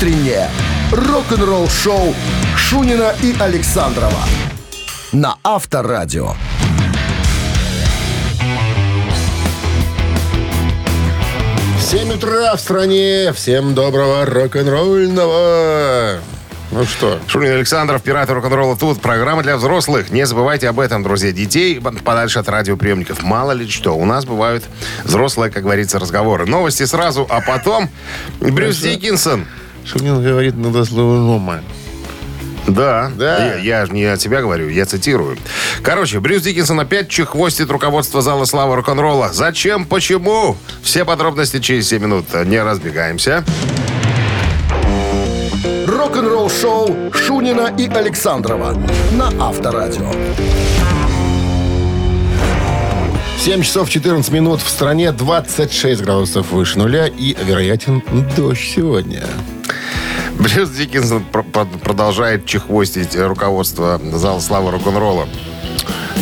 утреннее рок-н-ролл-шоу Шунина и Александрова на Авторадио. 7 утра в стране. Всем доброго рок-н-ролльного. Ну что? Шунин Александров, пираты рок-н-ролла тут. Программа для взрослых. Не забывайте об этом, друзья. Детей подальше от радиоприемников. Мало ли что. У нас бывают взрослые, как говорится, разговоры. Новости сразу, а потом Брюс Диккинсон. Шунин говорит надо слово «нома». Да, Да. Я, я же не о тебя говорю, я цитирую. Короче, Брюс Диккинсон опять чехвостит руководство зала славы рок-н-ролла. Зачем, почему? Все подробности через 7 минут. Не разбегаемся. Рок-н-ролл-шоу Шунина и Александрова на Авторадио. 7 часов 14 минут в стране, 26 градусов выше нуля и вероятен дождь сегодня. Брюс Диккинсон пр- пр- продолжает чехвостить руководство зала славы рок-н-ролла.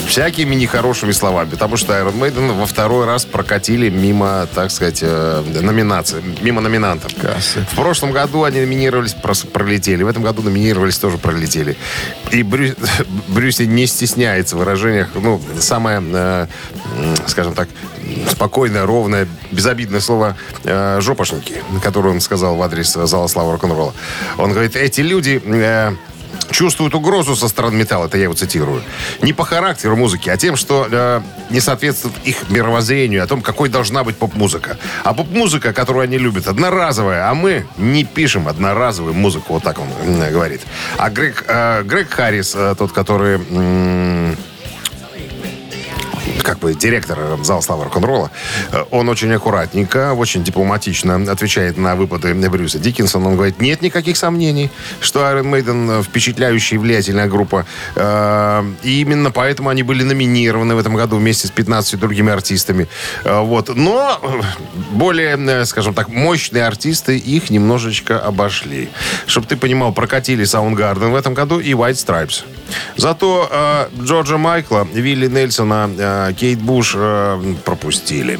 Всякими нехорошими словами. Потому что Iron Maiden во второй раз прокатили мимо, так сказать, э, номинации. Мимо номинантов. Кассы. В прошлом году они номинировались, пролетели. В этом году номинировались, тоже пролетели. И Брю- Брюси не стесняется в выражениях. Ну, самое, э, скажем так, спокойное, ровное, безобидное слово э, «жопошники», которое он сказал в адрес э, зала славы рок-н-ролла. Он говорит, эти люди... э, чувствуют угрозу со стороны металла, это я его цитирую. Не по характеру музыки, а тем, что э, не соответствует их мировоззрению, о том, какой должна быть поп-музыка. А поп-музыка, которую они любят, одноразовая, а мы не пишем одноразовую музыку, вот так он м, говорит. А Грег, э, Грег Харрис, э, тот, который... м, как бы директор зала славы рок-н-ролла, э, он очень аккуратненько, очень дипломатично отвечает на выпады Брюса Диккинсона. Он говорит, нет никаких сомнений, что Iron Maiden впечатляющая и влиятельная группа. Э, И именно поэтому они были номинированы в этом году вместе с 15 другими артистами. Э, Вот. Но более, скажем так, мощные артисты их немножечко обошли. Чтобы ты понимал, прокатили Soundgarden в этом году и White Stripes. Зато э, Джорджа Майкла, Вилли Нельсона, Кейт Буш э, пропустили.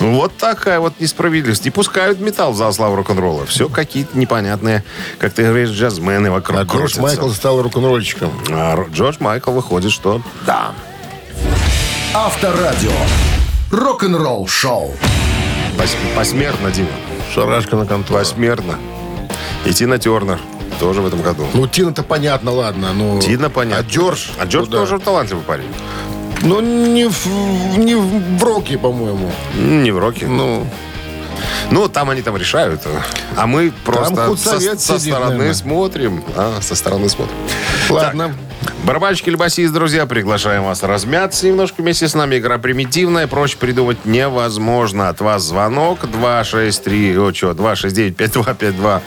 Вот такая вот несправедливость. Не пускают металл в зал славы рок-н-ролла. Все какие-то непонятные, как ты говоришь, джазмены вокруг А Джордж крутятся. Майкл стал рок-н-ролльщиком. А Ро- Джордж Майкл выходит, что да. Авторадио. Рок-н-ролл-шоу. Пос- Посмертно, Дима. Шарашка на контору. Посмертно. И Тина Тернер тоже в этом году. Ну, Тина-то понятно, ладно. Ну, Тина понятно. А Джордж? А Джордж Ну, да. тоже талантливый парень. Ну, не в, не в роке, по-моему. Не в роке. Ну, Ну, там они там решают. А мы просто со, со сидит, стороны наверное. смотрим. А, со стороны смотрим. ладно. Барабанщики или басист, друзья, приглашаем вас размяться немножко вместе с нами. Игра примитивная, проще придумать невозможно. От вас звонок 263, о, что, 269-5252.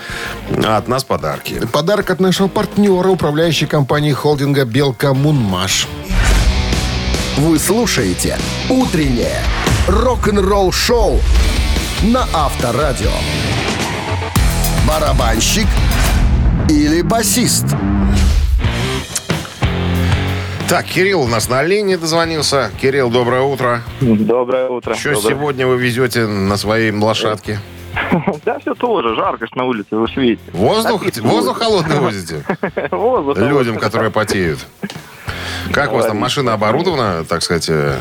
А от нас подарки. Подарок от нашего партнера, управляющей компании холдинга «Белка Мунмаш». Вы слушаете «Утреннее рок-н-ролл-шоу» на Авторадио. Барабанщик или басист? Так, Кирилл у нас на линии дозвонился. Кирилл, доброе утро. Доброе утро. Что Доброе. сегодня вы везете на своей лошадке? Да, все тоже. Жарко на улице, вы ж видите. Воздух? Воздух холодный возите? Воздух. Людям, которые потеют. Как у вас там машина оборудована, так сказать, э,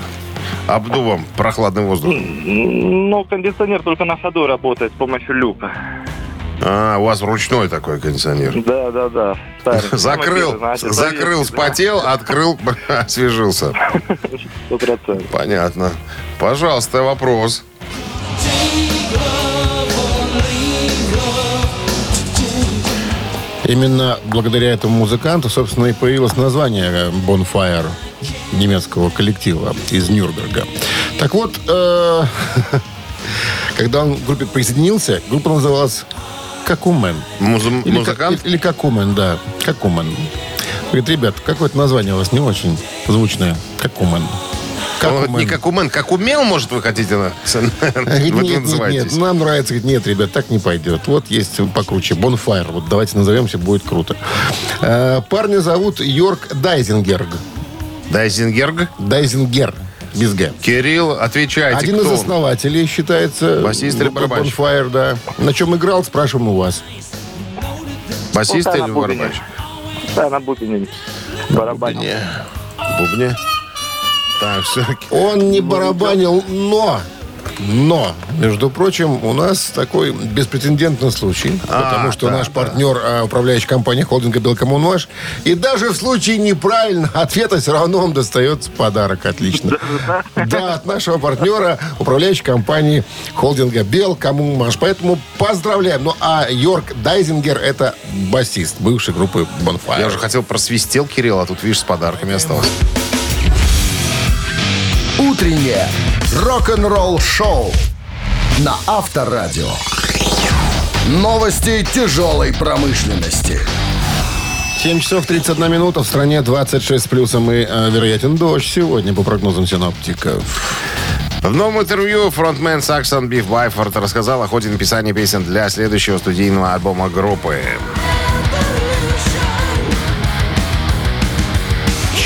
обдувом прохладным воздухом? Ну, кондиционер только на ходу работает с помощью люка. А, у вас ручной такой кондиционер. Да, да, да. Старый. Закрыл, Значит, закрыл, спотел, открыл, освежился. да, Сто процентов. Понятно. Пожалуйста, вопрос. Именно благодаря этому музыканту, собственно, и появилось название Bonfire немецкого коллектива из Нюрнберга. Так вот, э, когда он к группе присоединился, группа называлась Какумен. Музы- Или, музыкант? Как, или Какумен, да. Какумен. Говорит, ребят, какое-то название у вас не очень звучное. Какумен. Он говорит, Какумен. не как умен, как умел, может, вы хотите? на- Говорит, Вот вы нет, нет, нам нравится. Говорит, нет, ребят, так не пойдет. Вот есть покруче. Bonfire. Вот давайте назовемся, будет круто. Э, Парня зовут Йорк Дайзенгерг. Дайзенгерг? Дайзенгер. Без Г. Кирилл, отвечайте, Один кто из он? основателей считается. Басист или барабанщик? Bonfire, да. На чем играл, спрашиваем у вас. Басист Ну, или бубне. барабанщик? Да, на бубне. Барабанил. Не. Бубне. Так, все. Он не барабанил, но... Но, между прочим, у нас такой беспрецедентный случай, А, потому что да, наш да. партнер, а, управляющая компания холдинга «Белкоммунмаш», и даже в случае неправильного ответа все равно вам достается подарок. Отлично. Да, от нашего партнера, управляющей компании холдинга «Белкоммунмаш». Поэтому поздравляем. Ну, а Йорк Дайзингер – это басист бывшей группы «Бонфайр». Я уже хотел просвистел Кирилл, а тут, видишь, с подарками осталось. Утреннее рок-н-ролл-шоу на Авторадио. Новости тяжелой промышленности. 7 часов 31 минута. В стране 26 с плюсом и э, вероятен дождь сегодня, по прогнозам синоптиков. В новом интервью фронтмен Саксон Биф Байфорд рассказал о ходе написания песен для следующего студийного альбома группы.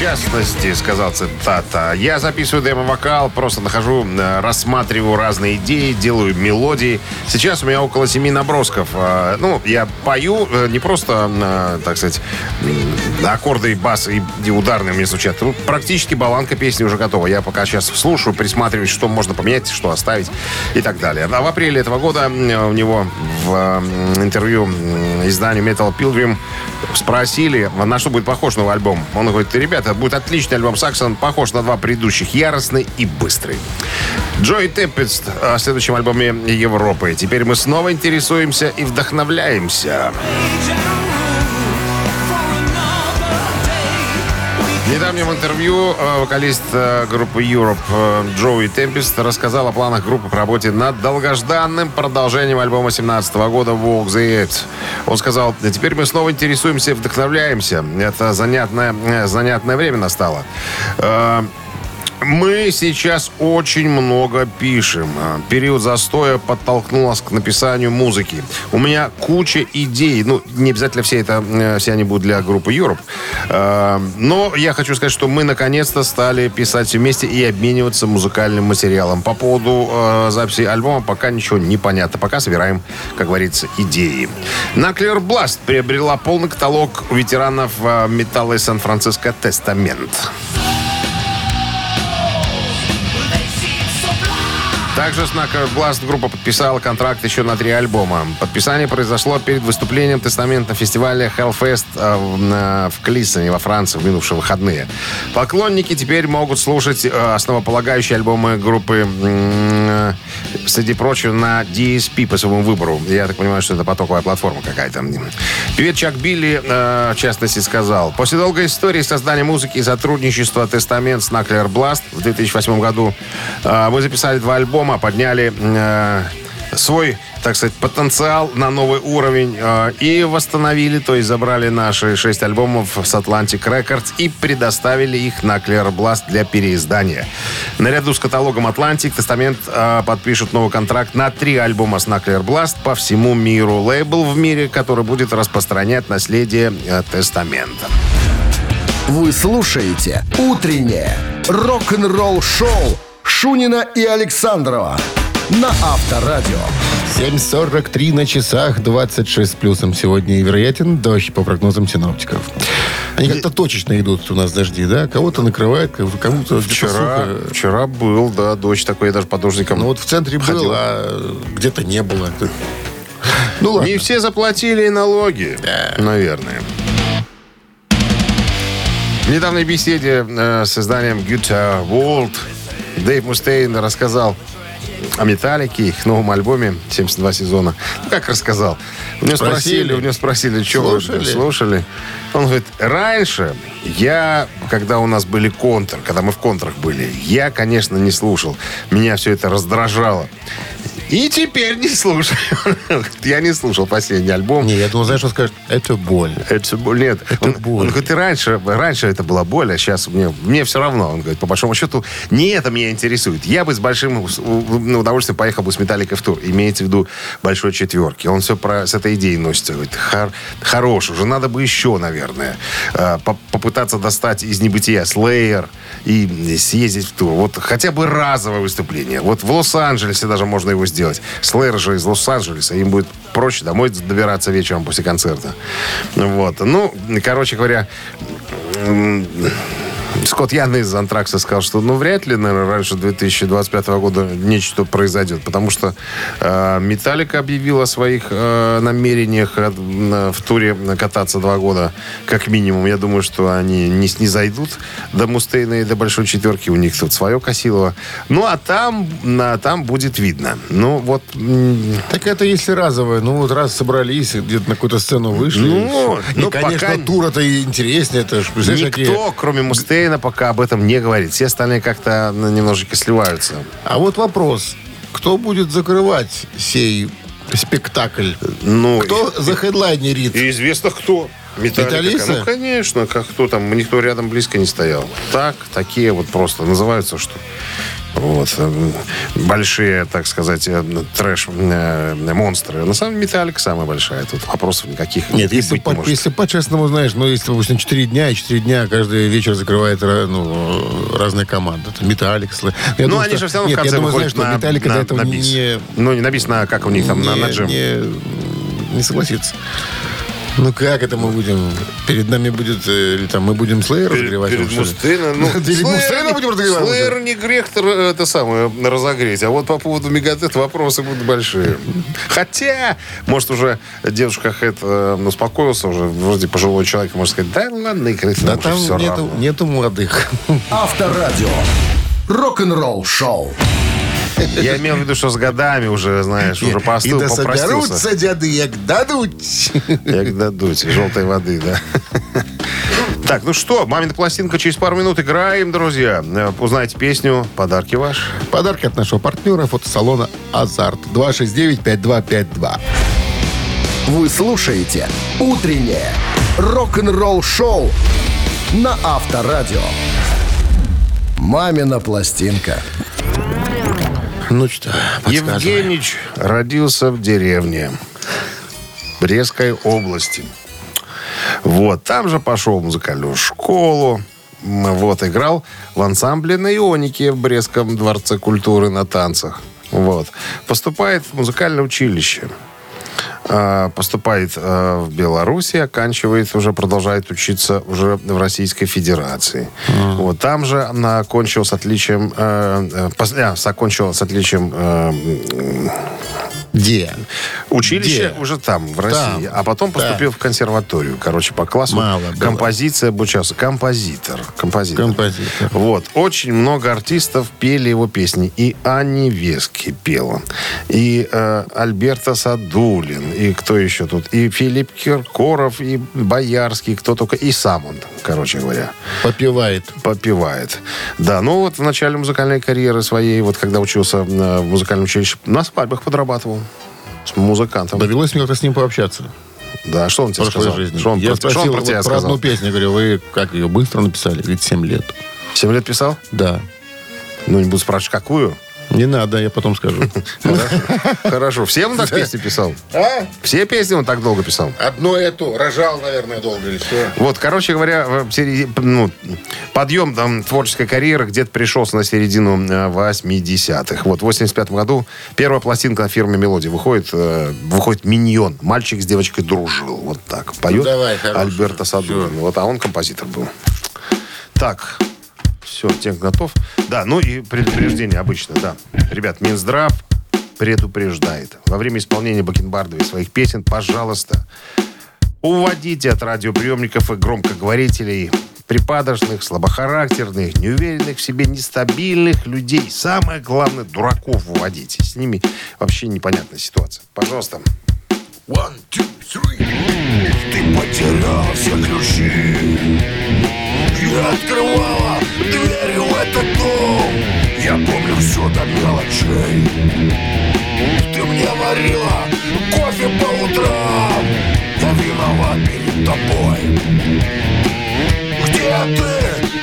Частности, сказал цитата, «Я записываю демо-вокал, просто нахожу, э, рассматриваю разные идеи, делаю мелодии. Сейчас у меня около семи набросков. Э, Ну, я пою э, не просто, так сказать, аккорды, бас и, и ударные мне звучат. Тут практически баланка песни уже готова. Я пока сейчас слушаю, присматриваюсь, что можно поменять, что оставить и так далее. А в апреле этого года у него в интервью изданию Metal Pilgrim спросили, на что будет похож новый альбом. Он говорит, ребята, будет отличный альбом Саксон, похож на два предыдущих, яростный и быстрый. Джой Темпест о следующем альбоме Европы. Теперь мы снова интересуемся и вдохновляемся. Недавнем интервью э, вокалист э, группы Europe э, Джоуи Темпест рассказал о планах группы по работе над долгожданным продолжением альбома 17 года Walk the Edge. Он сказал, теперь мы снова интересуемся и вдохновляемся. Это занятное, занятное время настало. Мы сейчас очень много пишем. А, Период застоя подтолкнул нас к написанию музыки. У меня куча идей. Ну, не обязательно все это, э, все они будут для группы Europe. Э, Но я хочу сказать, что мы наконец-то стали писать вместе и обмениваться музыкальным материалом. По поводу э, записи альбома пока ничего не понятно. Пока собираем, как говорится, идеи. Nuclear Blast приобрела полный каталог ветеранов э, металла из Сан-Франциско «Тестамент». Также с Blast группа подписала контракт еще на три альбома. Подписание произошло перед выступлением «Тестамент» на фестивале Hellfest э, в, Клиссоне во Франции в минувшие выходные. Поклонники теперь могут слушать э, основополагающие альбомы группы, среди прочего, на DSP по своему выбору. Я так понимаю, что это потоковая платформа какая-то. Певец Чак Билли, э, в частности, сказал, «После долгой истории создания музыки и сотрудничества «Тестамент» с Nuclear Blast в 2008 году мы записали два альбома, подняли э, свой, так сказать, потенциал на новый уровень э, и восстановили, то есть забрали наши шесть альбомов с Atlantic Records и предоставили их на Clear Blast для переиздания. Наряду с каталогом Atlantic Тестамент э, подпишет новый контракт на три альбома с Nuclear Blast по всему миру. Лейбл в мире, который будет распространять наследие э, Тестамента. Вы слушаете «Утреннее рок-н-ролл-шоу» Шунина и Александрова на Авторадио. 7.43 на часах, 26 с плюсом сегодня и вероятен дождь по прогнозам синоптиков. Они как-то точечно идут у нас дожди, да? Кого-то накрывает, кому-то Вчера, вчера был, да, дождь такой, я даже подождиком. Ну вот в центре Ходил. был, а где-то не было. Ну ладно. Не все заплатили налоги, наверное. В недавней беседе э, с изданием Guitar World Дэйв Мустейн рассказал о Металлике, их новом альбоме 72 сезона. Ну, как рассказал? У него спросили, Спросили. у него спросили, что вы Слушали. слушали. Он говорит, раньше я, когда у нас были контр, когда мы в контрах были, я, конечно, не слушал. Меня все это раздражало. И теперь не слушаю. Я не слушал последний альбом. Не, я думал, знаешь, что скажет? Это боль. Это боль. Нет. Это он, боль. он говорит, и раньше, раньше это была боль, а сейчас мне, мне все равно. Он говорит, по большому счету, не это меня интересует. Я бы с большим ну, удовольствием поехал бы с Металликой в тур. Имеется в виду большой четверки. Он все про, с этой идеей носится. Говорит, Хар, хорош, уже надо бы еще, наверное, э, по- попытаться достать из небытия Slayer и съездить в тур. Вот хотя бы разовое выступление. Вот в Лос-Анджелесе даже можно его сделать. Сделать. Слэйр же из Лос-Анджелеса, им будет проще домой добираться вечером после концерта. Вот. Ну, короче говоря, Скотт Ян из Антракса сказал, что ну вряд ли, наверное, раньше 2025 года нечто произойдет, потому что э, Металлика объявила о своих э, намерениях э, в туре кататься два года, как минимум. Я думаю, что они не снизойдут до Мустейна и до Большой Четверки. У них тут свое Косилово. Ну, а там, на, там будет видно. Ну, вот... Так это если разовое. Ну, вот раз собрались, где-то на какую-то сцену вышли. Ну, и, ну, конечно, пока- тур это и интереснее. Это ж, представляешь, какие- Никто, кроме Мустейна, пока об этом не говорит. Все остальные как-то ну, немножечко сливаются. А вот вопрос. Кто будет закрывать сей спектакль? Ну, Кто? И известно кто. Металлика. Металлисты? Ну, конечно, как кто там, никто рядом близко не стоял. Так, такие вот просто называются, что вот, э, большие, так сказать, э, трэш э, монстры. На самом деле Металлика самая большая. Тут вопросов никаких Нет, если, быть по, не может. если по-честному, знаешь, ну, если, допустим, 4 дня, и 4 дня каждый вечер закрывает ну, разные команды. Это Металлик, Я ну, думаю, они что- же все равно Нет, в конце я думаю, знаешь, что на, Металлика на- для этого на бис. не, Ну, не написано, как у них там, на, не, на джем. не, не согласится. Ну как это мы будем? Перед нами будет, э, или там мы будем Слеер разогревать? Перед ли? Мустейна, ну, Слэйр- Мустейна будем разогревать? Слэйр не грех это самое разогреть. А вот по поводу Мегадет вопросы будут большие. Хотя, может, уже дедушка Хэт э, успокоился уже, вроде пожилой человек, может сказать, да ладно, играть Да там нету, нету молодых. Авторадио. Рок-н-ролл шоу. Я имел в виду, что с годами уже, знаешь, уже И постыл, да попростился. соберутся дяды, як дадут. Як дадуть, желтой воды, да. Так, ну что, мамина пластинка через пару минут играем, друзья. Э, Узнайте песню, подарки ваши. Подарки от нашего партнера фотосалона «Азарт». 269-5252. Вы слушаете «Утреннее рок-н-ролл-шоу» на Авторадио. «Мамина пластинка». Ну что. Евгеньевич родился в деревне Брестской области. Вот, там же пошел в музыкальную школу. Вот, играл в ансамбле на Ионике в Брестском дворце культуры на танцах. Вот. Поступает в музыкальное училище. А, Поступает а, в Беларуси, оканчивает, уже продолжает учиться уже в Российской Федерации. Вот там же она окончила с отличием, э, э, пос- а, с отличием э, Где? Училище Где? уже там, в России. Там. А потом поступил в консерваторию. Короче, по классу Мало было. композиция обучался. Композитор. Композитор. Композитор. Вот. Очень много артистов пели его песни. И Анни Вески пела. И э, Альберта Садулин. И кто еще тут? И Филипп Киркоров, и Боярский, кто только. И сам он, короче говоря Попивает. попивает. Да, ну вот в начале музыкальной карьеры своей, вот когда учился э, в музыкальном училище, на свадьбах подрабатывал с музыкантом. Довелось мне как-то с ним пообщаться Да, что он тебе прошлой сказал? жизни. Что он, Я про, что он спросил про вот тебя про сказал? одну песню. Говорю, вы как ее быстро написали? Говорит, 7 лет. Семь лет писал? Да. Ну, не буду спрашивать, какую? Не надо, я потом скажу. Хорошо. Все он так песни писал? А? Все песни он так долго писал? Одну эту. Рожал, наверное, долго или что? Вот, короче говоря, ну, подъем там творческой карьеры где-то пришелся на середину э, 80-х. Вот, в 85 году первая пластинка фирмы «Мелодия» выходит, э, выходит «Миньон». Мальчик с девочкой дружил. Вот так. Поет Ну, давай. Альберто Садулин. Вот, а он композитор был. Так, все, тех готов. Да, ну и предупреждение обычно, да. Ребят, Минздрав предупреждает. Во время исполнения Бакенбардовой своих песен, пожалуйста, уводите от радиоприемников и громкоговорителей припадочных, слабохарактерных, неуверенных в себе, нестабильных людей. Самое главное, дураков уводите. С ними вообще непонятная ситуация. Пожалуйста. One, two, three. Ты потерял все ключи Я открывала двери в этот дом Я помню все до мелочей Ты мне варила кофе по утрам Я виноват перед тобой Где ты?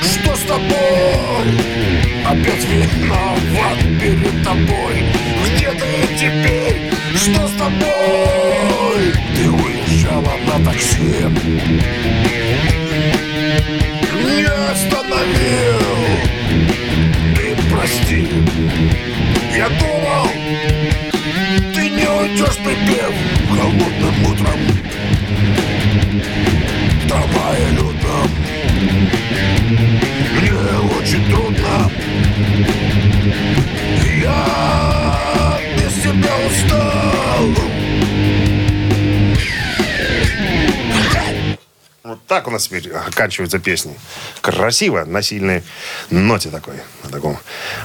Что с тобой? Опять виноват перед тобой Где ты теперь? Что с тобой? Ты уезжала на такси не остановил. Ты прости, я думал, ты не уйдешь припев Холодным утром, давай, людно Мне очень трудно. Так у нас теперь оканчиваются песни. Красиво, на сильной ноте такой, на таком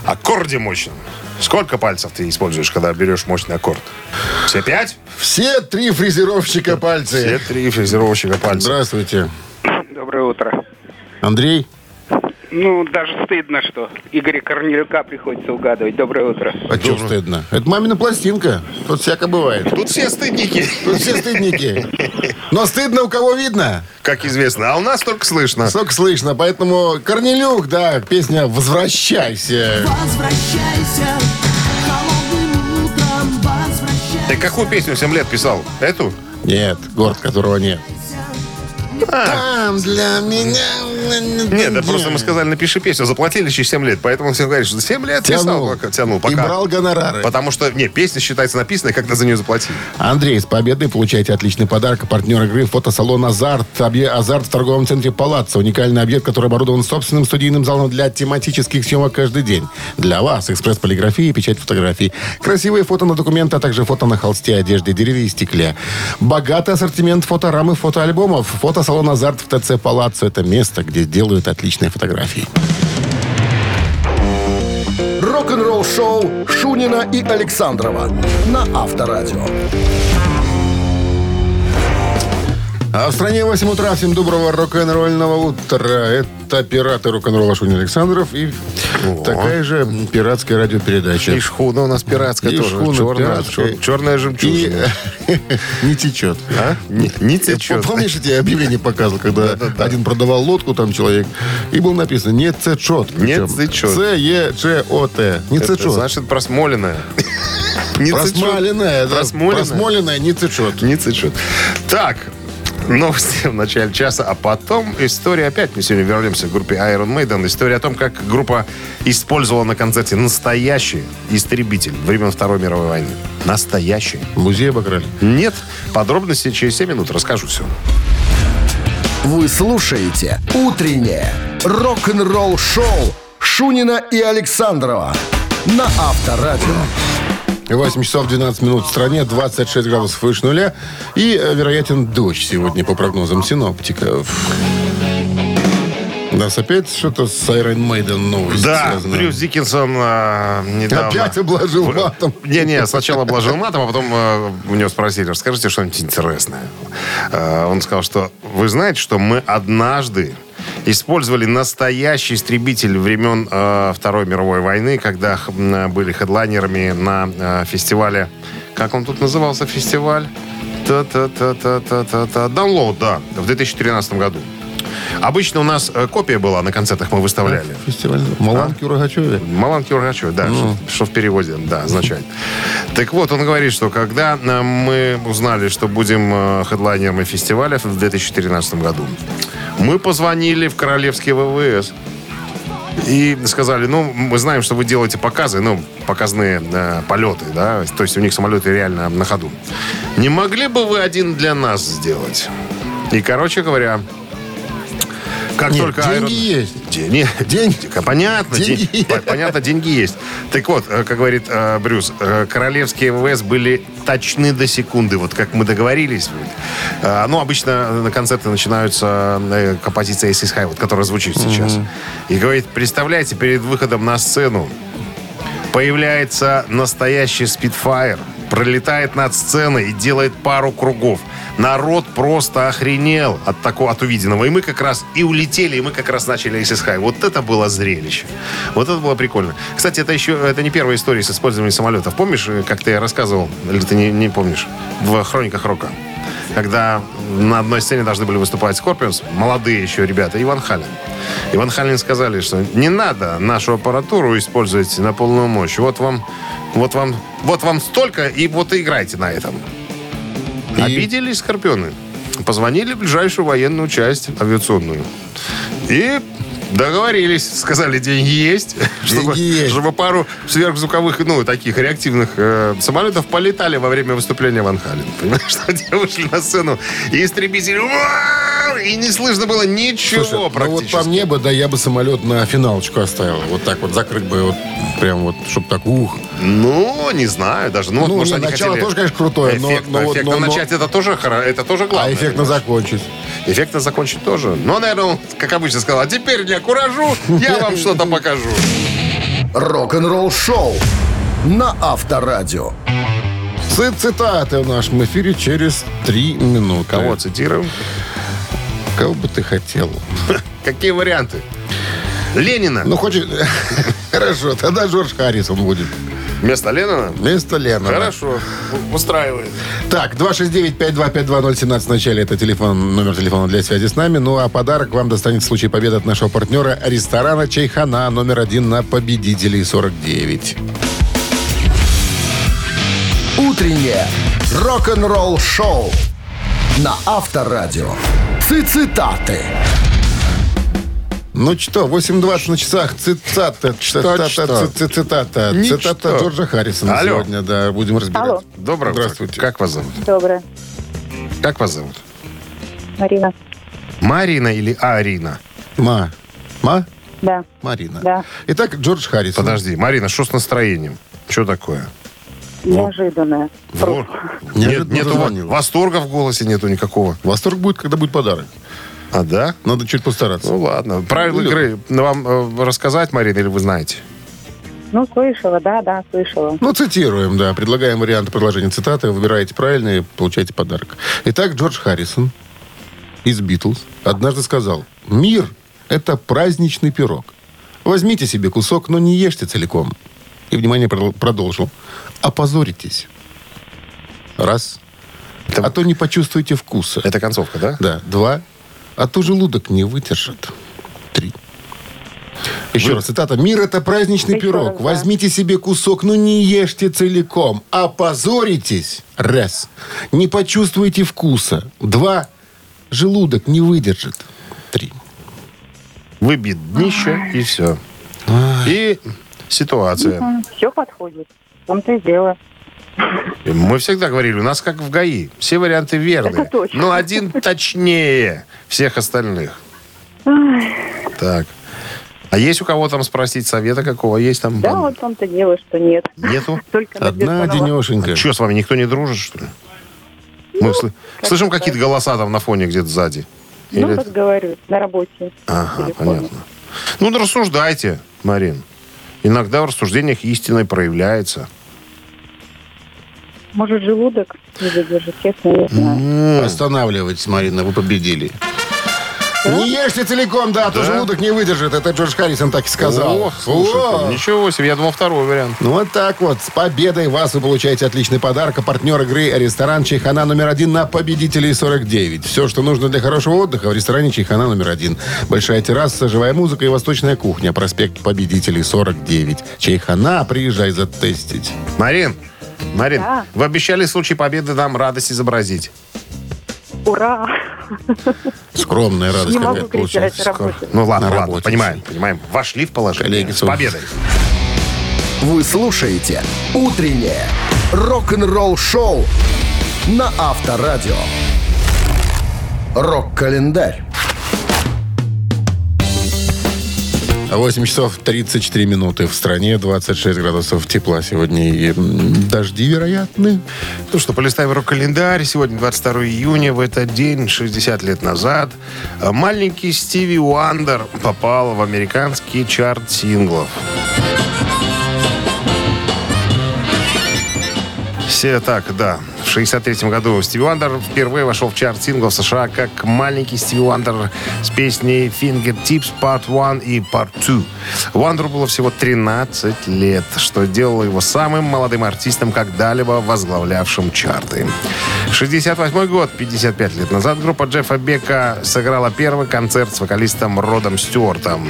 аккорде мощном. Сколько пальцев ты используешь, когда берешь мощный аккорд? Все пять? Все три фрезеровщика Все пальцы. три фрезеровщика пальцев. Здравствуйте. Доброе утро. Андрей? Ну, даже стыдно, что Игоря Корнелюка приходится угадывать. Доброе утро. А что стыдно? Это мамина пластинка. Тут всяко бывает. Тут все стыдники, Тут все стыдники. Но стыдно у кого видно. как известно. А у нас только слышно. Сколько слышно. Поэтому Корнелюк, да, песня «Возвращайся». Возвращайся холодным утром, возвращайся. Ты какую песню 7 лет писал? Эту? Нет, город, которого нет. Там для меня... Нет, да просто мы сказали, напиши песню. Заплатили через 7 лет. Поэтому он всем говорит, что 7 лет писал. Тянул. пока- Тянул. И брал гонорары. Потому что, не, песня считается написанной, когда за нее заплатили. Андрей, с победой получаете отличный подарок. Партнер игры фотосалон «Азарт». «Азарт» в торговом центре «Палаццо». Уникальный объект, который оборудован собственным студийным залом для тематических съемок каждый день. Для вас экспресс-полиграфия и печать фотографий. Красивые фото на документы, а также фото на холсте, одежде, дереве и стекле. Богатый ассортимент фоторам и фотоальбомов. Фотосалон «Азарт» в ТЦ «Палаццо» — это место, где делают отличные фотографии. Рок-н-ролл шоу Шунина и Александрова на Авторадио. А в стране 8 утра. Всем доброго рок-н-ролльного утра. Это пираты рок-н-ролла Шунин Александров и такая же пиратская радиопередача. И шхуна у нас пиратская И тоже. шхуна черная, пиратская. чер- черная И жемчужина. не течет. А? Не, не течет. Помнишь, я тебе объявление показывал, когда один продавал лодку, там человек, и было написано «не цечет». Не Причем цечет. Ц-Е-Ч-О-Т. Не Это цечет. значит просмоленная. Не. Просмоленная. Просмоленная. Просмоленная не цечет. Не цечет. Так, новости в начале часа, а потом история опять. Мы сегодня вернемся к группе Iron Maiden. История о том, как группа использовала на концерте настоящий истребитель времен Второй мировой войны. Настоящий. Музей обыграли. Нет. Подробности через 7 минут. Расскажу все. Вы слушаете «Утреннее рок-н-ролл-шоу» Шунина и Александрова на Авторадио. 8 часов 12 минут в стране, 26 градусов выше нуля. И э, вероятен дождь сегодня по прогнозам синоптиков. У нас опять что-то с Iron Maiden новость Да, связано. Брюс Диккенсон а, недавно... Опять обложил матом. Не-не, сначала обложил матом, а потом э, у него спросили, расскажите что-нибудь интересное. Э, он сказал, что вы знаете, что мы однажды использовали настоящий истребитель времен э, Второй мировой войны, когда м, были хедлайнерами на э, фестивале... Как он тут назывался фестиваль? Та-та-та-та-та-та. Download, да, в 2013 году. Обычно у нас э, копия была на концертах, мы выставляли. Фестиваль Маланки у Рогачеве. Маланки Ургачев, да, Ну. что, что в переводе, да, означает. Так вот, он говорит, что когда э, мы узнали, что будем э, хедлайнерами фестиваля в 2013 году, мы позвонили в Королевский ВВС и сказали, ну, мы знаем, что вы делаете показы, ну, показные э, полеты, да, то есть у них самолеты реально на ходу. Не могли бы вы один для нас сделать? И, короче говоря, как Нет, только деньги Iron- есть. Деньги. Деньги. Понятно. Деньги ден- по- Понятно, деньги есть. Так вот, э, как говорит э, Брюс, э, королевские ВВС были точны до секунды, вот как мы договорились. Э, Ну, обычно на концерты начинаются э, композиция Aces High, вот, которая звучит сейчас. И говорит, представляете, перед выходом на сцену появляется настоящий спидфайр, пролетает над сценой и делает пару кругов. Народ просто охренел от такого, от увиденного. И мы как раз и улетели, и мы как раз начали Aces High. Вот это было зрелище. Вот это было прикольно. Кстати, это еще это не первая история с использованием самолетов. Помнишь, э, как ты рассказывал, или ты не, не помнишь, в «Хрониках рока»? Когда на одной сцене должны были выступать Скорпионс, молодые еще ребята, и Van Halen. И Van Halen сказали, что не надо нашу аппаратуру использовать на полную мощь. Вот вам, вот вам, вот вам столько, и вот и играйте на этом. Обиделись Скорпионы. Позвонили в ближайшую военную часть авиационную. И Договорились, сказали, деньги есть, чтобы, есть. чтобы пару сверхзвуковых, ну, таких реактивных э, самолетов полетали во время выступления Ван Хален. Понимаешь, что они вышли на сцену, и истребители, и не слышно было ничего Слушай, ну вот практически. по мне бы, да, я бы самолет на финалочку оставил. Вот так вот закрыть бы, вот прям вот, чтобы так, ух. Ну, не знаю даже. Ну, вот, Ну, может, не, они начало хотели тоже, конечно, крутое, но- эффектно, но вот- эффектно но- но- начать это тоже, это тоже главное. а эффектно понимаешь? закончить. Эффектно закончить тоже. Но, наверное, он, как обычно, сказал, а теперь не куражу, я вам что-то покажу. Рок-н-ролл шоу на Авторадио. Цит- Цитаты в нашем эфире через три минуты. Кого цитируем? Кого бы ты хотел? Какие варианты? Ленина. Ну, хочешь... Хорошо, тогда Джордж Харрисон будет. Вместо Ленина? Вместо Леннона. Хорошо. Устраивает. Так, 269-5252017 в начале это телефон, номер телефона для связи с нами. Ну а подарок вам достанет в случае победы от нашего партнера ресторана Чайхана номер один на победителей 49. Утреннее рок-н-ролл шоу на Авторадио. Цитаты. Ну что, 8.20 на часах. Цитата. Цитата. Цитата. Ничто. Цитата Джорджа Харрисона Алло. сегодня, да, будем разбирать. Алло. Доброе Здравствуйте. Как вас зовут? Доброе. Как вас зовут? Марина. Марина или Арина? Ма. Ма? Да. Марина. Да. Итак, Джордж Харрисон. Подожди, Марина, что с настроением? Что такое? Неожиданное. Вот. Неожиданно Нет, нету восторга в голосе нету никакого. Восторг будет, когда будет подарок. А, да? Надо чуть постараться. Ну ладно. Правила Ну, игры вам э, рассказать, Марина, или вы знаете? Ну, слышала, да, да, слышала. Ну, цитируем, да. Предлагаем варианты предложения цитаты. Выбираете правильные, получаете подарок. Итак, Джордж Харрисон из «Битлз» однажды сказал, «Мир – это праздничный пирог. Возьмите себе кусок, но не ешьте целиком». И, внимание, продол- продолжил. «Опозоритесь». Раз. Это- А то не почувствуете вкуса. Это концовка, да? Да. Два. А то желудок не выдержит. Три. Еще раз, цитата. «Мир – это праздничный Еще пирог. раз, да. Возьмите себе кусок, но не ешьте целиком. Опозоритесь. Раз. Не почувствуете вкуса. Два. Желудок не выдержит. Три. Выбит днище, и все. И ситуация. Все подходит. В том-то и дело. Мы всегда говорили, у нас как в ГАИ. Все варианты точно. Но один точнее всех остальных. Так. А есть у кого там спросить совета какого? Есть там? Да, вот в том-то дело, что нет. Нету? Только Одна денешенька. Что, с вами никто не дружит, что ли? Мы сл- слышим какие-то голоса там на фоне где-то сзади. Ну, Или- как говорю, на работе. Ага, понятно. Ну, да рассуждайте, Марин. Иногда в рассуждениях истина проявляется. Может, желудок не выдержит, честно, не знаю. Останавливайтесь, Марина, вы победили. Не ешьте целиком, да, а то Да? желудок не выдержит. Это Джордж Харрисон так и сказал. Ох, слушайте, О! ничего себе, я думал второй вариант. Ну вот так вот. С победой вас вы получаете отличный подарок. А партнер игры ресторан Чайхана номер один на победителей 49. Все, что нужно для хорошего отдыха в ресторане Чайхана номер один. Большая терраса, живая музыка и восточная кухня. Проспект победителей 49. Чайхана, приезжай затестить. Марин, Марин, Да. вы обещали в случае победы нам радость изобразить. Ура! Скромная радость Не могу кричать работе. Ну ладно, На ладно, понимаем, понимаем. Вошли в положение. Коллеги, С победой. Вы слушаете «Утреннее рок-н-ролл-шоу» на Авторадио. Рок-календарь. 8 часов 34 минуты в стране, 26 градусов тепла сегодня и дожди вероятны. Ну что, полистаем рок-календарь. Сегодня 22 июня. В этот день, 60 лет назад, э, маленький Стиви Уандер попал в американский чарт синглов. Все так, да. В 63 году Стиви Уандер впервые вошел в чарт синглов США как маленький Стиви Уандер с песней Fingertips Part 1 и Part 2. Уандеру было всего 13 лет, что делало его самым молодым артистом, когда-либо возглавлявшим чарты. 68 год, 55 лет назад, группа Джеффа Бека сыграла первый концерт с вокалистом Родом Стюартом.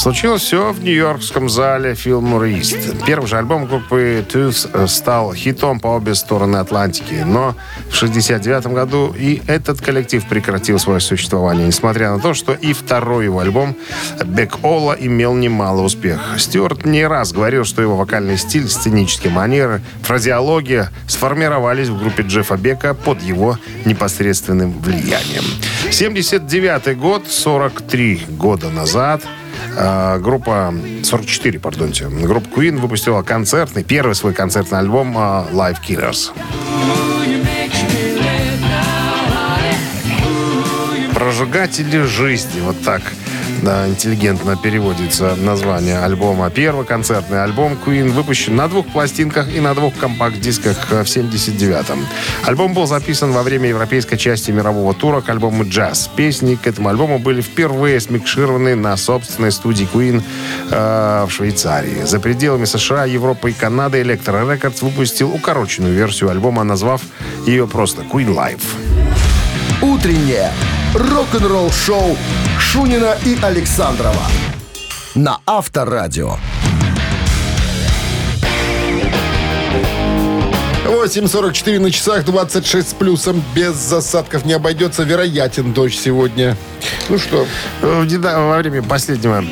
Случилось все в нью-йоркском зале Fillmore East. Первый же альбом группы Tooth стал хитом по обе стороны Атлантики. Но в 69 году и этот коллектив прекратил свое существование, несмотря на то, что и второй его альбом «Бек Ола» имел немало успех. Стюарт не раз говорил, что его вокальный стиль, сценические манеры, фразеология сформировались в группе Джеффа Бека под его непосредственным влиянием. 79 год, 43 года назад, э, группа 44, пардонте, группа Queen выпустила концертный, первый свой концертный альбом э, Live Killers. Прожигатели жизни. Вот так да, интеллигентно переводится название альбома. Первый концертный альбом Queen выпущен на двух пластинках и на двух компакт-дисках в 79-м. Альбом был записан во время европейской части мирового тура к альбому «Джаз». Песни к этому альбому были впервые смикшированы на собственной студии Queen э, в Швейцарии. За пределами США, Европы и Канады Electro Records выпустил укороченную версию альбома, назвав ее просто Queen Live. Утреннее рок-н-ролл-шоу Шунина и Александрова на Авторадио. 8.44 на часах, 26 с плюсом. Без засадков не обойдется. Вероятен дождь сегодня. Ну что, неда- Во время последнего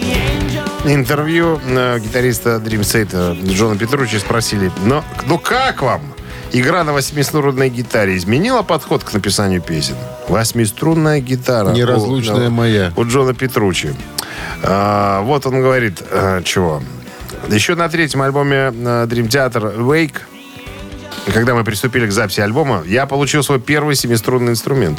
интервью э, гитариста Dream Theater Джона Петручи спросили, ну, ну как вам? Игра на восьмиструнной гитаре изменила подход к написанию песен? Восьмиструнная гитара. Неразлучная у, моя. У Джона Петручи. А, вот он говорит, э, чего. Еще на третьем альбоме э, Dream Theater Wake когда мы приступили к записи альбома, я получил свой первый семиструнный инструмент.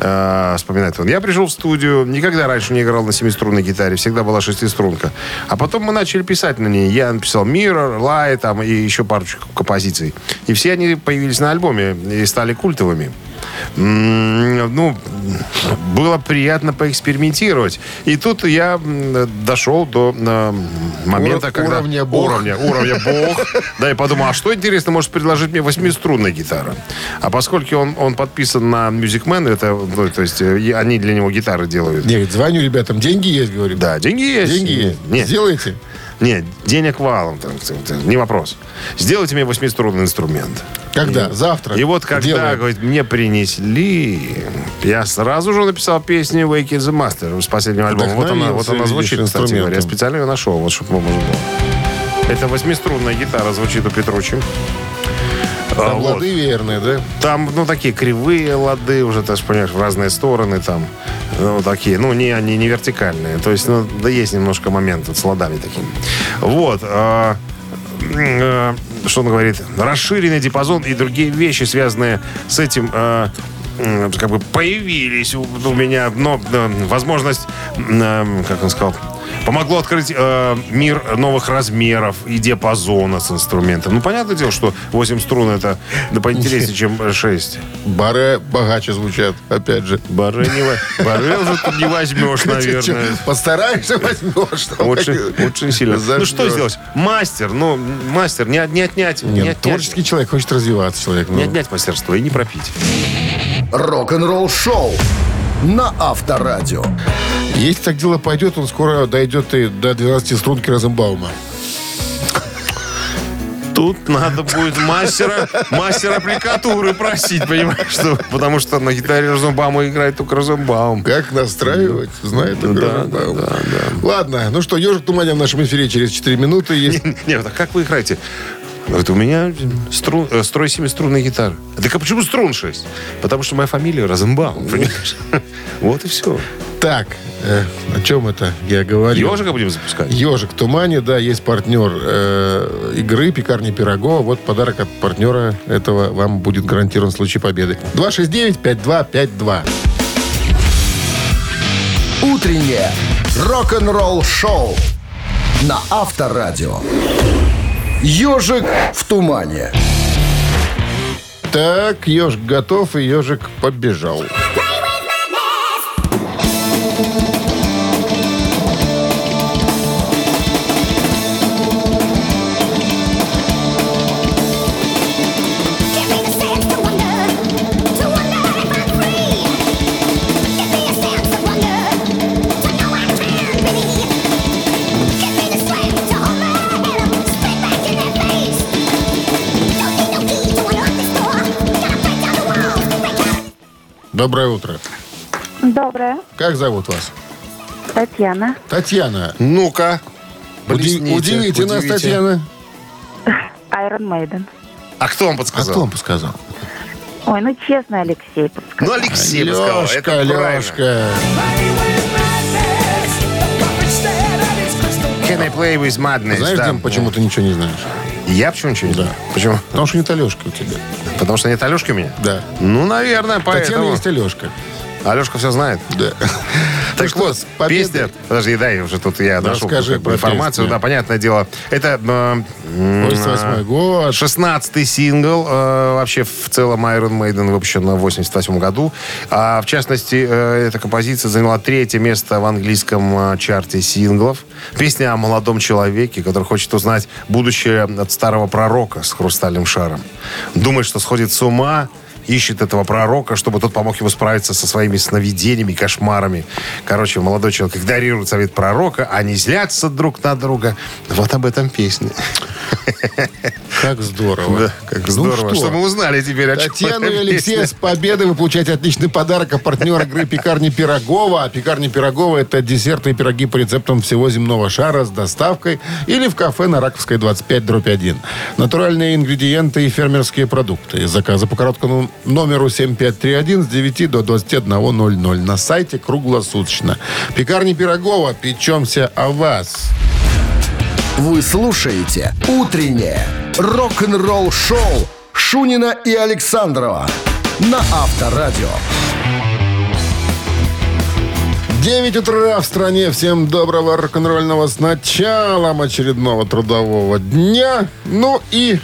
Э, вспоминает он. Я пришел в студию, никогда раньше не играл на семиструнной гитаре, всегда была шестиструнка. А потом мы начали писать на ней. Я написал Mirror, Light там, и еще парочку композиций. И все они появились на альбоме и стали культовыми. Ну, было приятно поэкспериментировать. И тут я дошел до э, момента, Уров- когда... уровня бог. Уровня, уровня бог. Да, и подумал, а что интересно может предложить мне восьмиструнная гитара? А поскольку он, он подписан на Music Man, это, ну, то есть э, они для него гитары делают. нет, звоню ребятам, деньги есть, говорю. Да, деньги есть. Деньги есть. Нет, Сделайте. Нет, денег валом, там, не вопрос. Сделайте мне восьмиструнный инструмент. Когда? Завтра. И вот когда, Делаем. говорит, мне принесли, я сразу же написал песню Wake in the Master с последнего альбома. Вот она, вот она звучит, кстати говоря. Я специально ее нашел, вот чтобы можно было. Это восьмиструнная гитара звучит у Петручи. А, Там вот. лады верные, да? Там, ну, такие кривые лады уже, ты же понимаешь, в разные стороны там. Ну, такие, ну, не, они не вертикальные. То есть, ну, да есть немножко момент вот с ладами такими. Вот. м, а, что он говорит? Расширенный диапазон и другие вещи, связанные с этим, м, как бы появились у, у меня, но э, возможность, э, как он сказал, помогло открыть э, мир новых размеров и диапазона с инструментом. Ну, понятное дело, что 8 струн это да, поинтереснее, чем 6. Бары богаче звучат, опять же. Бары, не, бары уже тут не возьмешь, наверное. Постараешься, возьмешь. Очень, очень сильно. Ну, что сделать? Мастер, ну, мастер, не, от- не отнять, не, Нет, отнять, творческий человек хочет развиваться, человек. ну. не отнять мастерство и не пропить. Рок-н-ролл-шоу на Авторадио. Если так дело пойдет, он скоро дойдет и до 12 струнки Розенбаума. Тут надо будет мастера, мастера аппликатуры просить, понимаешь, что, потому что на гитаре Розенбаума играет только Розенбаум. Как настраивать, знает только Да, Розенбаум. да, да, Ладно, ну что, «Ежик в тумане» в нашем эфире через 4 минуты. Есть Нет, а как вы играете? Говорит, у меня струн, э, строй 7 струнная гитара. Так а почему струн 6? Потому что моя фамилия Розенбаум, понимаешь? Вот и все. Так, э, о чем это я говорил? Ежика будем запускать? Ежик в тумане, да, есть партнер э, игры «Пекарни Пирогова». Вот подарок от партнера этого вам будет гарантирован в случае победы. 269-5252. Утреннее рок-н-ролл-шоу на Авторадио. Ежик в тумане. Так, ежик готов, и ежик побежал. Доброе утро. Доброе. Как зовут вас? Татьяна. Татьяна. Ну-ка. Уди- блесните, удивите нас, удивите. Татьяна. Iron Maiden. А кто вам А подсказал? кто вам подсказал? Ой, ну честно, Алексей подсказал. Ну, Алексей подсказал. Лешка, Это правильно. Лешка. Can I play with madness? Знаешь, Да. Дим, почему ты ничего не знаешь? Я почему ничего не Да. знаю? Почему? Потому что нет Алешки у тебя. Потому что нет Алешки у меня? Да. Ну, наверное, Татьяна поэтому. есть Алешка. Алешка все знает. Да. Так что, вот, с победой. песня... Подожди, дай уже тут я нашел расскажи про информацию. песню. Да, понятное дело. Это э, 88 год. 16-й сингл. э, вообще, в целом, Iron Maiden выпущен в 88 году. А, в частности, э, эта композиция заняла третье место в английском э, чарте синглов. Песня о молодом человеке, который хочет узнать будущее от старого пророка с хрустальным шаром. Думает, что сходит с ума, ищет этого пророка, чтобы тот помог ему справиться со своими сновидениями, кошмарами. Короче, молодой человек игнорирует совет пророка, они злятся друг на друга. Вот об этом песня. Как здорово. Да, как Ну здорово, что, что мы узнали теперь, о чем Татьяна и Алексея с победой вы получаете отличный подарок от партнера игры «Пекарни Пирогова». А «Пекарни Пирогова» — это десерты и пироги по рецептам всего земного шара с доставкой или в кафе на Раковской 25 дробь 1. Натуральные ингредиенты и фермерские продукты. Заказы по короткому номеру 7531 с 9 до 21.00 на сайте круглосуточно. «Пекарни Пирогова». Печемся о вас. Вы слушаете «Утреннее рок-н-ролл-шоу» Шунина и Александрова на Авторадио. 9 утра в стране. Всем доброго рок-н-ролльного с началом очередного трудового дня. Ну и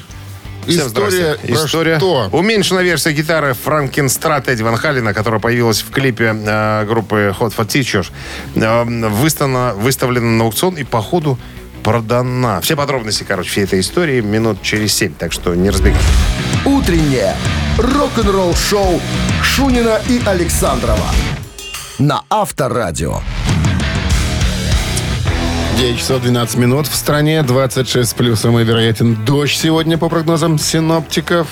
Всем история здрасте. про История. что? Уменьшенная версия гитары Франкенстрат Эдди Ван Халина, которая появилась в клипе э, группы Hot for Teachers, э, выставлена, выставлена на аукцион и по ходу продана. Все подробности, короче, всей этой истории минут через семь, так что не разбегайтесь. «Утреннее рок-н-ролл-шоу» Шунина и Александрова на Авторадио. 9 часов 12 минут в стране, 26 с плюсом и вероятен дождь сегодня по прогнозам синоптиков.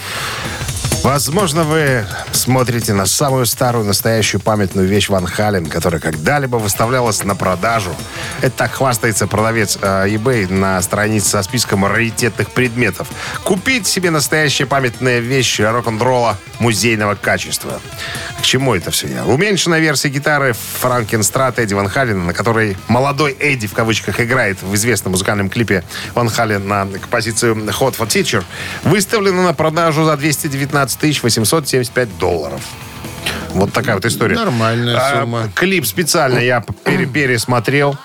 Возможно, вы смотрите на самую старую настоящую памятную вещь Ван Хален, которая когда-либо выставлялась на продажу. Это так хвастается продавец э, eBay на странице со списком раритетных предметов. Купить себе настоящие памятные вещи рок-н-ролла музейного качества. К чему это все? Уменьшенная версия гитары Франкенстрат Эдди Ван Халена, на которой молодой Эдди в кавычках играет в известном музыкальном клипе Ван Хален на композицию Hot for Teacher, выставлена на продажу за 219 875 долларов. Вот такая вот история. Нормальная А, сумма. клип специально я пере- пересмотрел.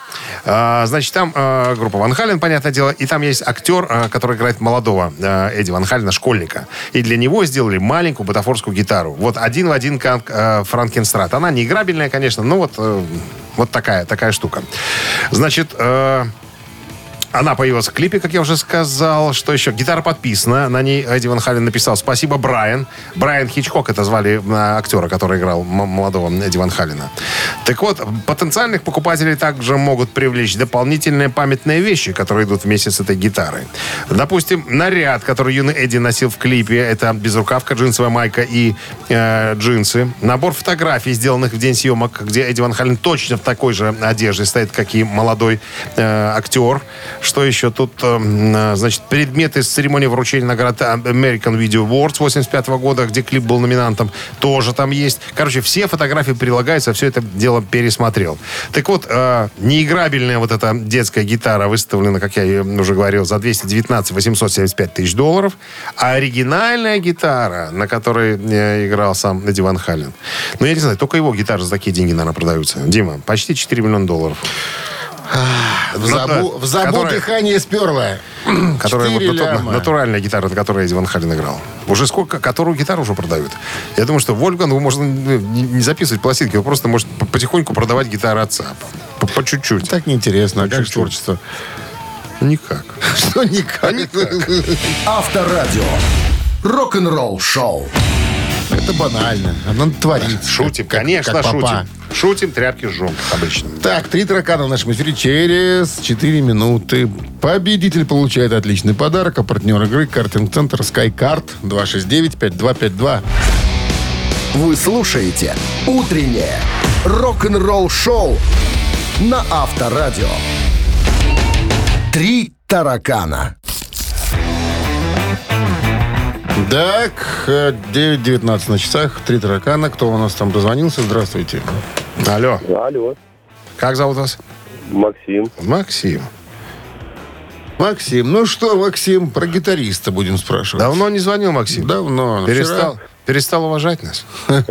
А, значит, там а, группа Ван Хален, понятное дело, и там есть актер, а, который играет молодого а, Эдди Ван Халена, школьника. И для него сделали маленькую бутафорскую гитару. Вот один в один как а, Франкенстрат. Она не играбельная, конечно, но вот, э, вот такая, такая штука. Значит, э, она появилась в клипе, как я уже сказал. Что еще? Гитара подписана. На ней Эдди Ван Хален написал «Спасибо, Брайан». Брайан Хичкок, это звали э, актера, который играл молодого Эдди Ван Халена. Так вот, потенциальных покупателей также могут привлечь дополнительные памятные вещи, которые идут вместе с этой гитарой. Допустим, наряд, который юный Эдди носил в клипе, это безрукавка, джинсовая майка и э, джинсы. Набор фотографий, сделанных в день съемок, где Эдди Ван Хален точно в такой же одежде стоит, как и молодой э, актер. Что еще тут? э, м, значит, предметы с церемонии вручения наград American Video Awards 85 года, где клип был номинантом, тоже там есть. Короче, все фотографии прилагаются, все это дело пересмотрел. Так вот, э, неиграбельная вот эта детская гитара выставлена, как я уже говорил, за 219 875 тысяч долларов. А оригинальная гитара, на которой э, играл сам Эдди Ван Хален, ну, я не знаю, только его гитары за такие деньги, наверное, продаются. Дима, почти 4 миллиона долларов. В забу, в забу которая- дыхание сперло. Которая вот натур- натуральная гитара, на которой Эдди Ван Хален играл. Уже сколько, которую гитару уже продают. Я думаю, что Вольфгангу можно ну, не не записывать пластинки, он просто может потихоньку продавать гитары отца. По, по чуть-чуть. Так неинтересно. А как творчество? Никак. Что никак? Авторадио. Рок-н-ролл шоу. Это банально. Оно творит. Шутим, Как- конечно, как шутим. Шутим, тряпки жжем, как обычно. Так, три таракана в нашем эфире через 4 минуты. Победитель получает отличный подарок, а партнер игры картинг-центр SkyCard 269-5252. Вы слушаете «Утреннее рок-н-ролл-шоу» на Авторадио. «Три таракана». Так, э, 9.19 на часах, три таракана. Кто у нас там дозвонился? Здравствуйте. Алло, Алло, как зовут вас? Максим. Максим. Максим, ну что, Максим, про гитариста будем спрашивать. Давно не звонил, Максим? Давно. Перестал, перестал уважать нас?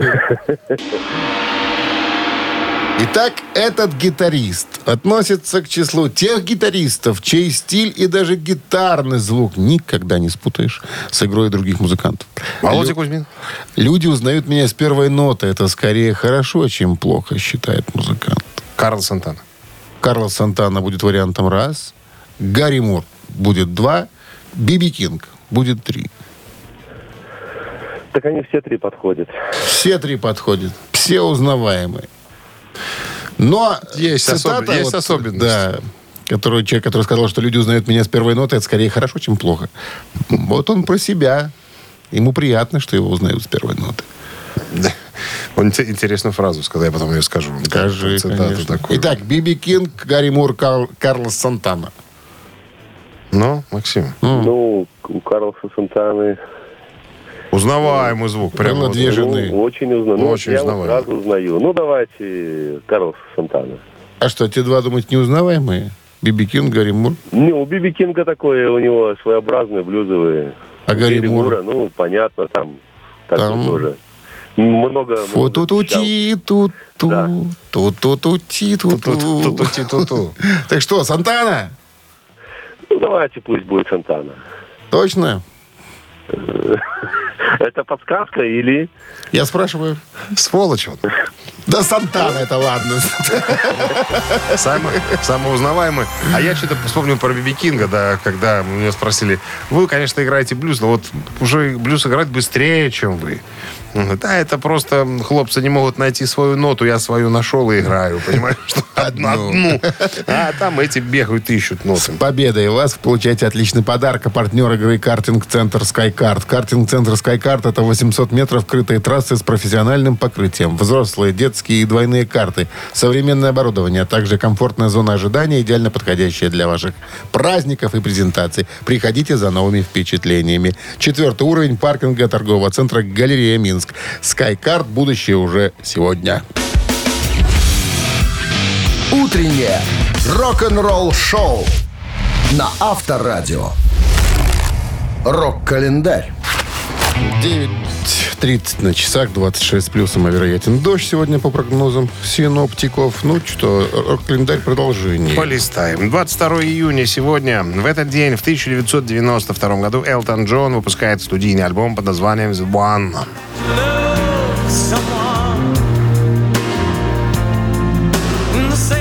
Итак, этот гитарист относится к числу тех гитаристов, чей стиль и даже гитарный звук никогда не спутаешь с игрой других музыкантов. Володя Лю- Кузьмин? Люди узнают меня с первой ноты. Это скорее хорошо, чем плохо, считает музыкант. Карл Сантана. Карлос Сантана будет вариантом раз. Гарри Мур будет два. Биби Кинг будет три. Так они все три подходят. Все три подходят. Все узнаваемые. Но Есть цитата особ- есть особенность. Да, которую, человек, который сказал, что люди узнают меня с первой ноты, это скорее хорошо, чем плохо. Вот он про себя. Ему приятно, что его узнают с первой ноты. Да. Он инте- интересную фразу сказал, я потом ее скажу. Скажи, Цитату конечно. такую. Итак, Би Би Кинг, Гэри Мур, Кар- Карлос Сантана. Ну, Максим, Ну, у Карлоса Сантаны узнаваемый звук. Прямо Было вот. две ну, жены. очень узнаю. Ну, Очень я узнаваемый. сразу узнаю. Ну, давайте Карлоса Сантана. А что, те два, думаете, неузнаваемые? Би Би Кинг, Гэри Мур? Не, у Би Би Кинга такое, у него своеобразные блюзовые. А Гарри Гарри Мура? Мура, ну, понятно, там, как Там- тоже. Много... фу ту ту ти ту ту Да. ту ту ту ти ту ту Ту-ту-ти-ту-ту. Так что, Сантана? Ну, давайте пусть будет Сантана. Точно? Это подсказка или... Я спрашиваю. Сволочь он. Да Сантана это ладно. Самый, самый узнаваемый. А я что-то вспомнил про Биби Кинга, да, когда меня спросили, вы, конечно, играете блюз, но вот уже блюз играть быстрее, чем вы. Да, это просто хлопцы не могут найти свою ноту, я свою нашел и играю, понимаешь? что Одну. одну. А там эти бегают, ищут ноты. Победой вас получаете отличный подарок. А партнер игры картинг-центр SkyCard. Картинг-центр SkyCard это 800 метров крытой трассы с профессиональным покрытием. Взрослые, детские и двойные карты. Современное оборудование, а также комфортная зона ожидания, идеально подходящая для ваших праздников и презентаций. Приходите за новыми впечатлениями. Четвертый уровень паркинга торгового центра «Галерея Минск». SkyCard. Будущее уже сегодня. Утреннее рок-н-ролл-шоу на Авторадио. Рок-календарь. 9.30 на часах, 26 плюсом, а вероятен дождь сегодня по прогнозам синоптиков. Ну что, календарь продолжение. Полистаем. 22 июня сегодня. В этот день, в 1992 году, Элтон Джон выпускает студийный альбом под названием «The One».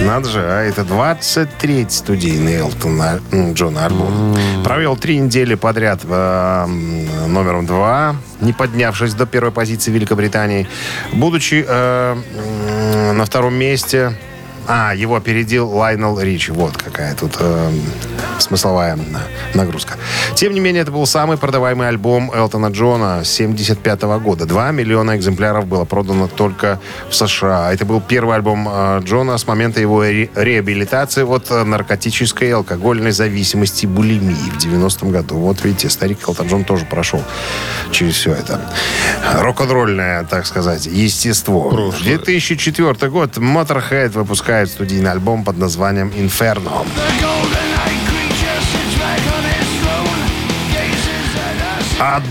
Надо же, а это 23-й студийный Элтона м, Джона альбом. Провел три недели подряд э, номером два, не поднявшись до первой позиции Великобритании. Будучи э, на втором месте... А, его опередил Лайнел Ричи. Вот какая тут э, смысловая на- нагрузка. Тем не менее, это был самый продаваемый альбом Элтона Джона 75 года. Два миллиона экземпляров было продано только в США. Это был первый альбом э, Джона с момента его ре- реабилитации от э, наркотической и алкогольной зависимости булимии в 90-м году. Вот видите, старик Элтон Джон тоже прошел через все это. Рок-н-ролльное, так сказать, естество. 2004 год Motorhead выпускает студийный альбом под названием «Inferno». Ад.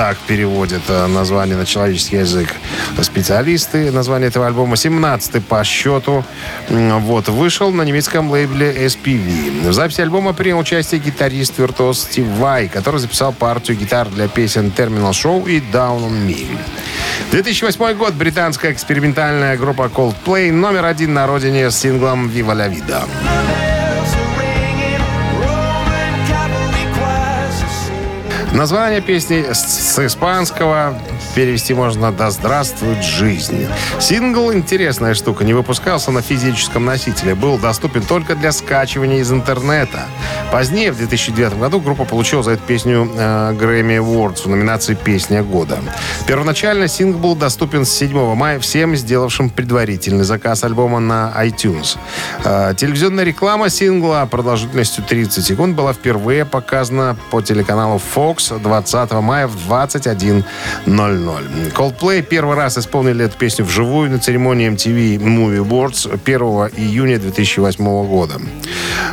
Так переводит э, название на человеческий язык специалисты. Название этого альбома 17 по счету. Вот, вышел на немецком лейбле SPV. В записи альбома принял участие гитарист-виртуоз Стив Вай, который записал партию гитар для песен Terminal Show и Down on Me. 2008 год. Британская экспериментальная группа Coldplay номер один на родине с синглом «Viva la Vida». Название песни с, с испанского перевести можно «Да здравствует жизнь». Сингл «Интересная штука» не выпускался на физическом носителе. Был доступен только для скачивания из интернета. Позднее, в 2009 году, группа получила за эту песню э, Grammy Awards в номинации «Песня года». Первоначально сингл был доступен с 7 мая всем сделавшим предварительный заказ альбома на iTunes. Э, телевизионная реклама сингла продолжительностью 30 секунд была впервые показана по телеканалу Fox 20 мая в 21.00. Coldplay первый раз исполнили эту песню вживую на церемонии MTV Movie Awards 1 июня 2008 года.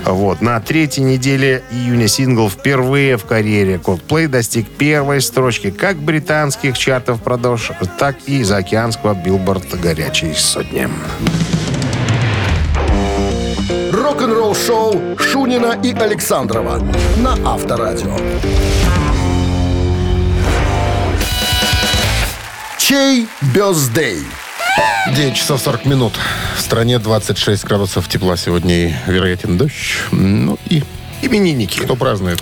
Вот. На третьей неделе июня сингл впервые в карьере Coldplay достиг первой строчки как британских чартов продаж, так и заокеанского билборд горячей сотни. Рок-н-ролл шоу Шунина и Александрова на Авторадио. Чей бездей? 9 часов 40 минут. В стране 26 градусов тепла сегодня и вероятен дождь. Ну и Именинники. кто празднует?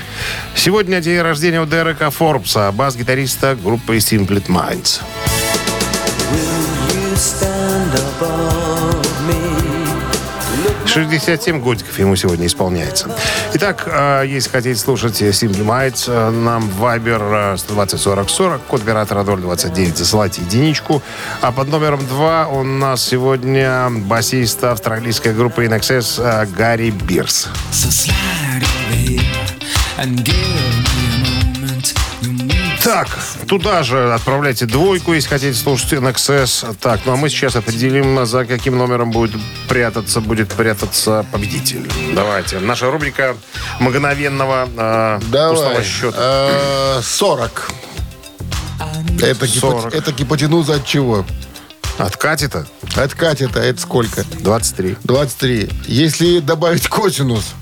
Сегодня день рождения у Дерека Форбса, бас-гитариста группы Simple Minds. 67 годиков ему сегодня исполняется. Итак, э, если хотите слушать Simple Minds, э, нам Viber 120 40 40, код оператора 029, засылайте единичку. А под номером 2 у нас сегодня басист австралийской группы In Excess э, Гарри Бирс. Так, туда же отправляйте двойку, если хотите слушать NXS. Так, ну а мы сейчас определим, за каким номером будет прятаться, будет прятаться победитель. Давайте. Наша рубрика мгновенного э, Давай. счета. Э, 40. Это, гипот- 40. это гипотенуза от чего? Откатит-то От катета это сколько? 23. 23. Если добавить косинус,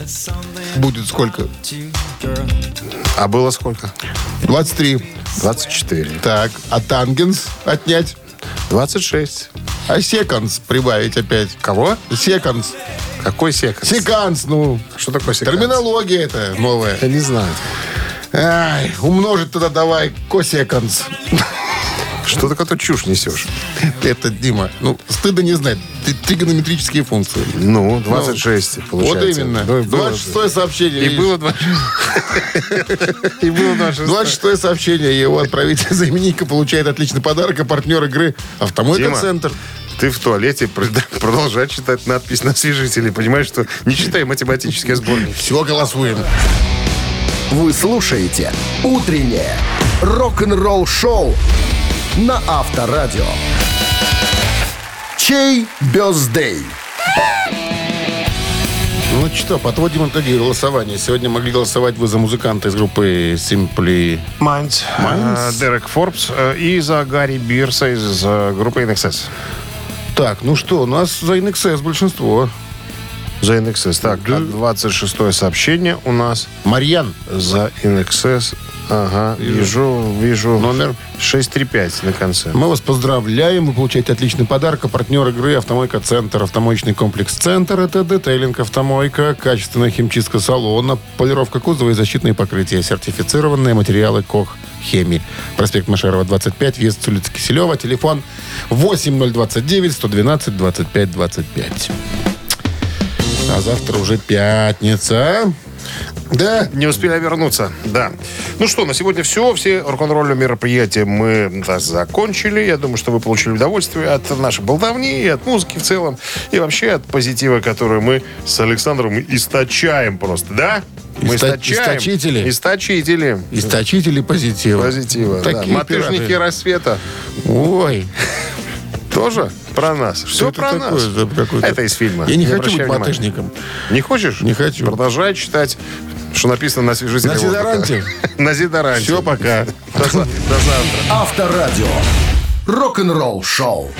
будет сколько? А было сколько? 23. 24. Так, а тангенс отнять? 26. А секанс прибавить опять? Кого? Секанс. Какой секанс? Секанс, ну, Что такое секанс? терминология это новая. Я не знаю. Ай, умножить тогда давай косеканс. Что ты какую-то чушь несешь? Это, Дима, ну, стыдно не знать. Тригонометрические функции. Ну, 26 получается. Вот именно. Ну, и было- 26 сообщение. И видишь? было 26. И было 26. 26 сообщение. Его отправитель за именинника получает отличный подарок, а партнер игры «Автомойка Дима, Центр». Ты в туалете прод- продолжай читать надпись на освежителе. Понимаешь, что не читай математический сборник. Все, голосуем. Вы слушаете «Утреннее рок-н-ролл-шоу» на Авторадио. Чей бездей? Ну что, подводим итоги голосования. Сегодня могли голосовать вы за музыканта из группы Simply... Майнц. Э, Дерек Форбс э, и за Гарри Бирса из э, группы NXS. Так, ну что, у нас за NXS большинство. За NXS. Так, а 26 сообщение у нас Марьян. за NXS. Ага, вижу, вижу. Номер? 635 на конце. Мы вас поздравляем. Вы получаете отличный подарок. А партнер игры «Автомойка Центр». Автомоечный комплекс «Центр» — это детейлинг «Автомойка», качественная химчистка салона, полировка кузова и защитные покрытия, сертифицированные материалы «Кох Хеми». Проспект Машерова, 25, въезд с улицы Киселева. Телефон 8029 112 25 25. А завтра уже пятница. Да, Не успели вернуться, да. Ну что, на сегодня все. Все рок-н-ролльные мероприятия мы да, закончили. Я думаю, что вы получили удовольствие от нашей болтовни, от музыки в целом, и вообще от позитива, который мы с Александром источаем просто, да? Мы Иста- источаем. источители? Источители. источители позитива. Позитива. да. Такие Мотыжники пираты. рассвета. Ой, Тоже про нас. Все это про такое нас. за какой-то- Это из фильма. Я не, хочу обращай быть мотыжником. Не хочешь? Не хочу. Продолжай читать, что написано на освежителе На дезодоранте? На дезодоранте. Все, пока. До завтра. Авторадио. Рок-н-ролл шоу.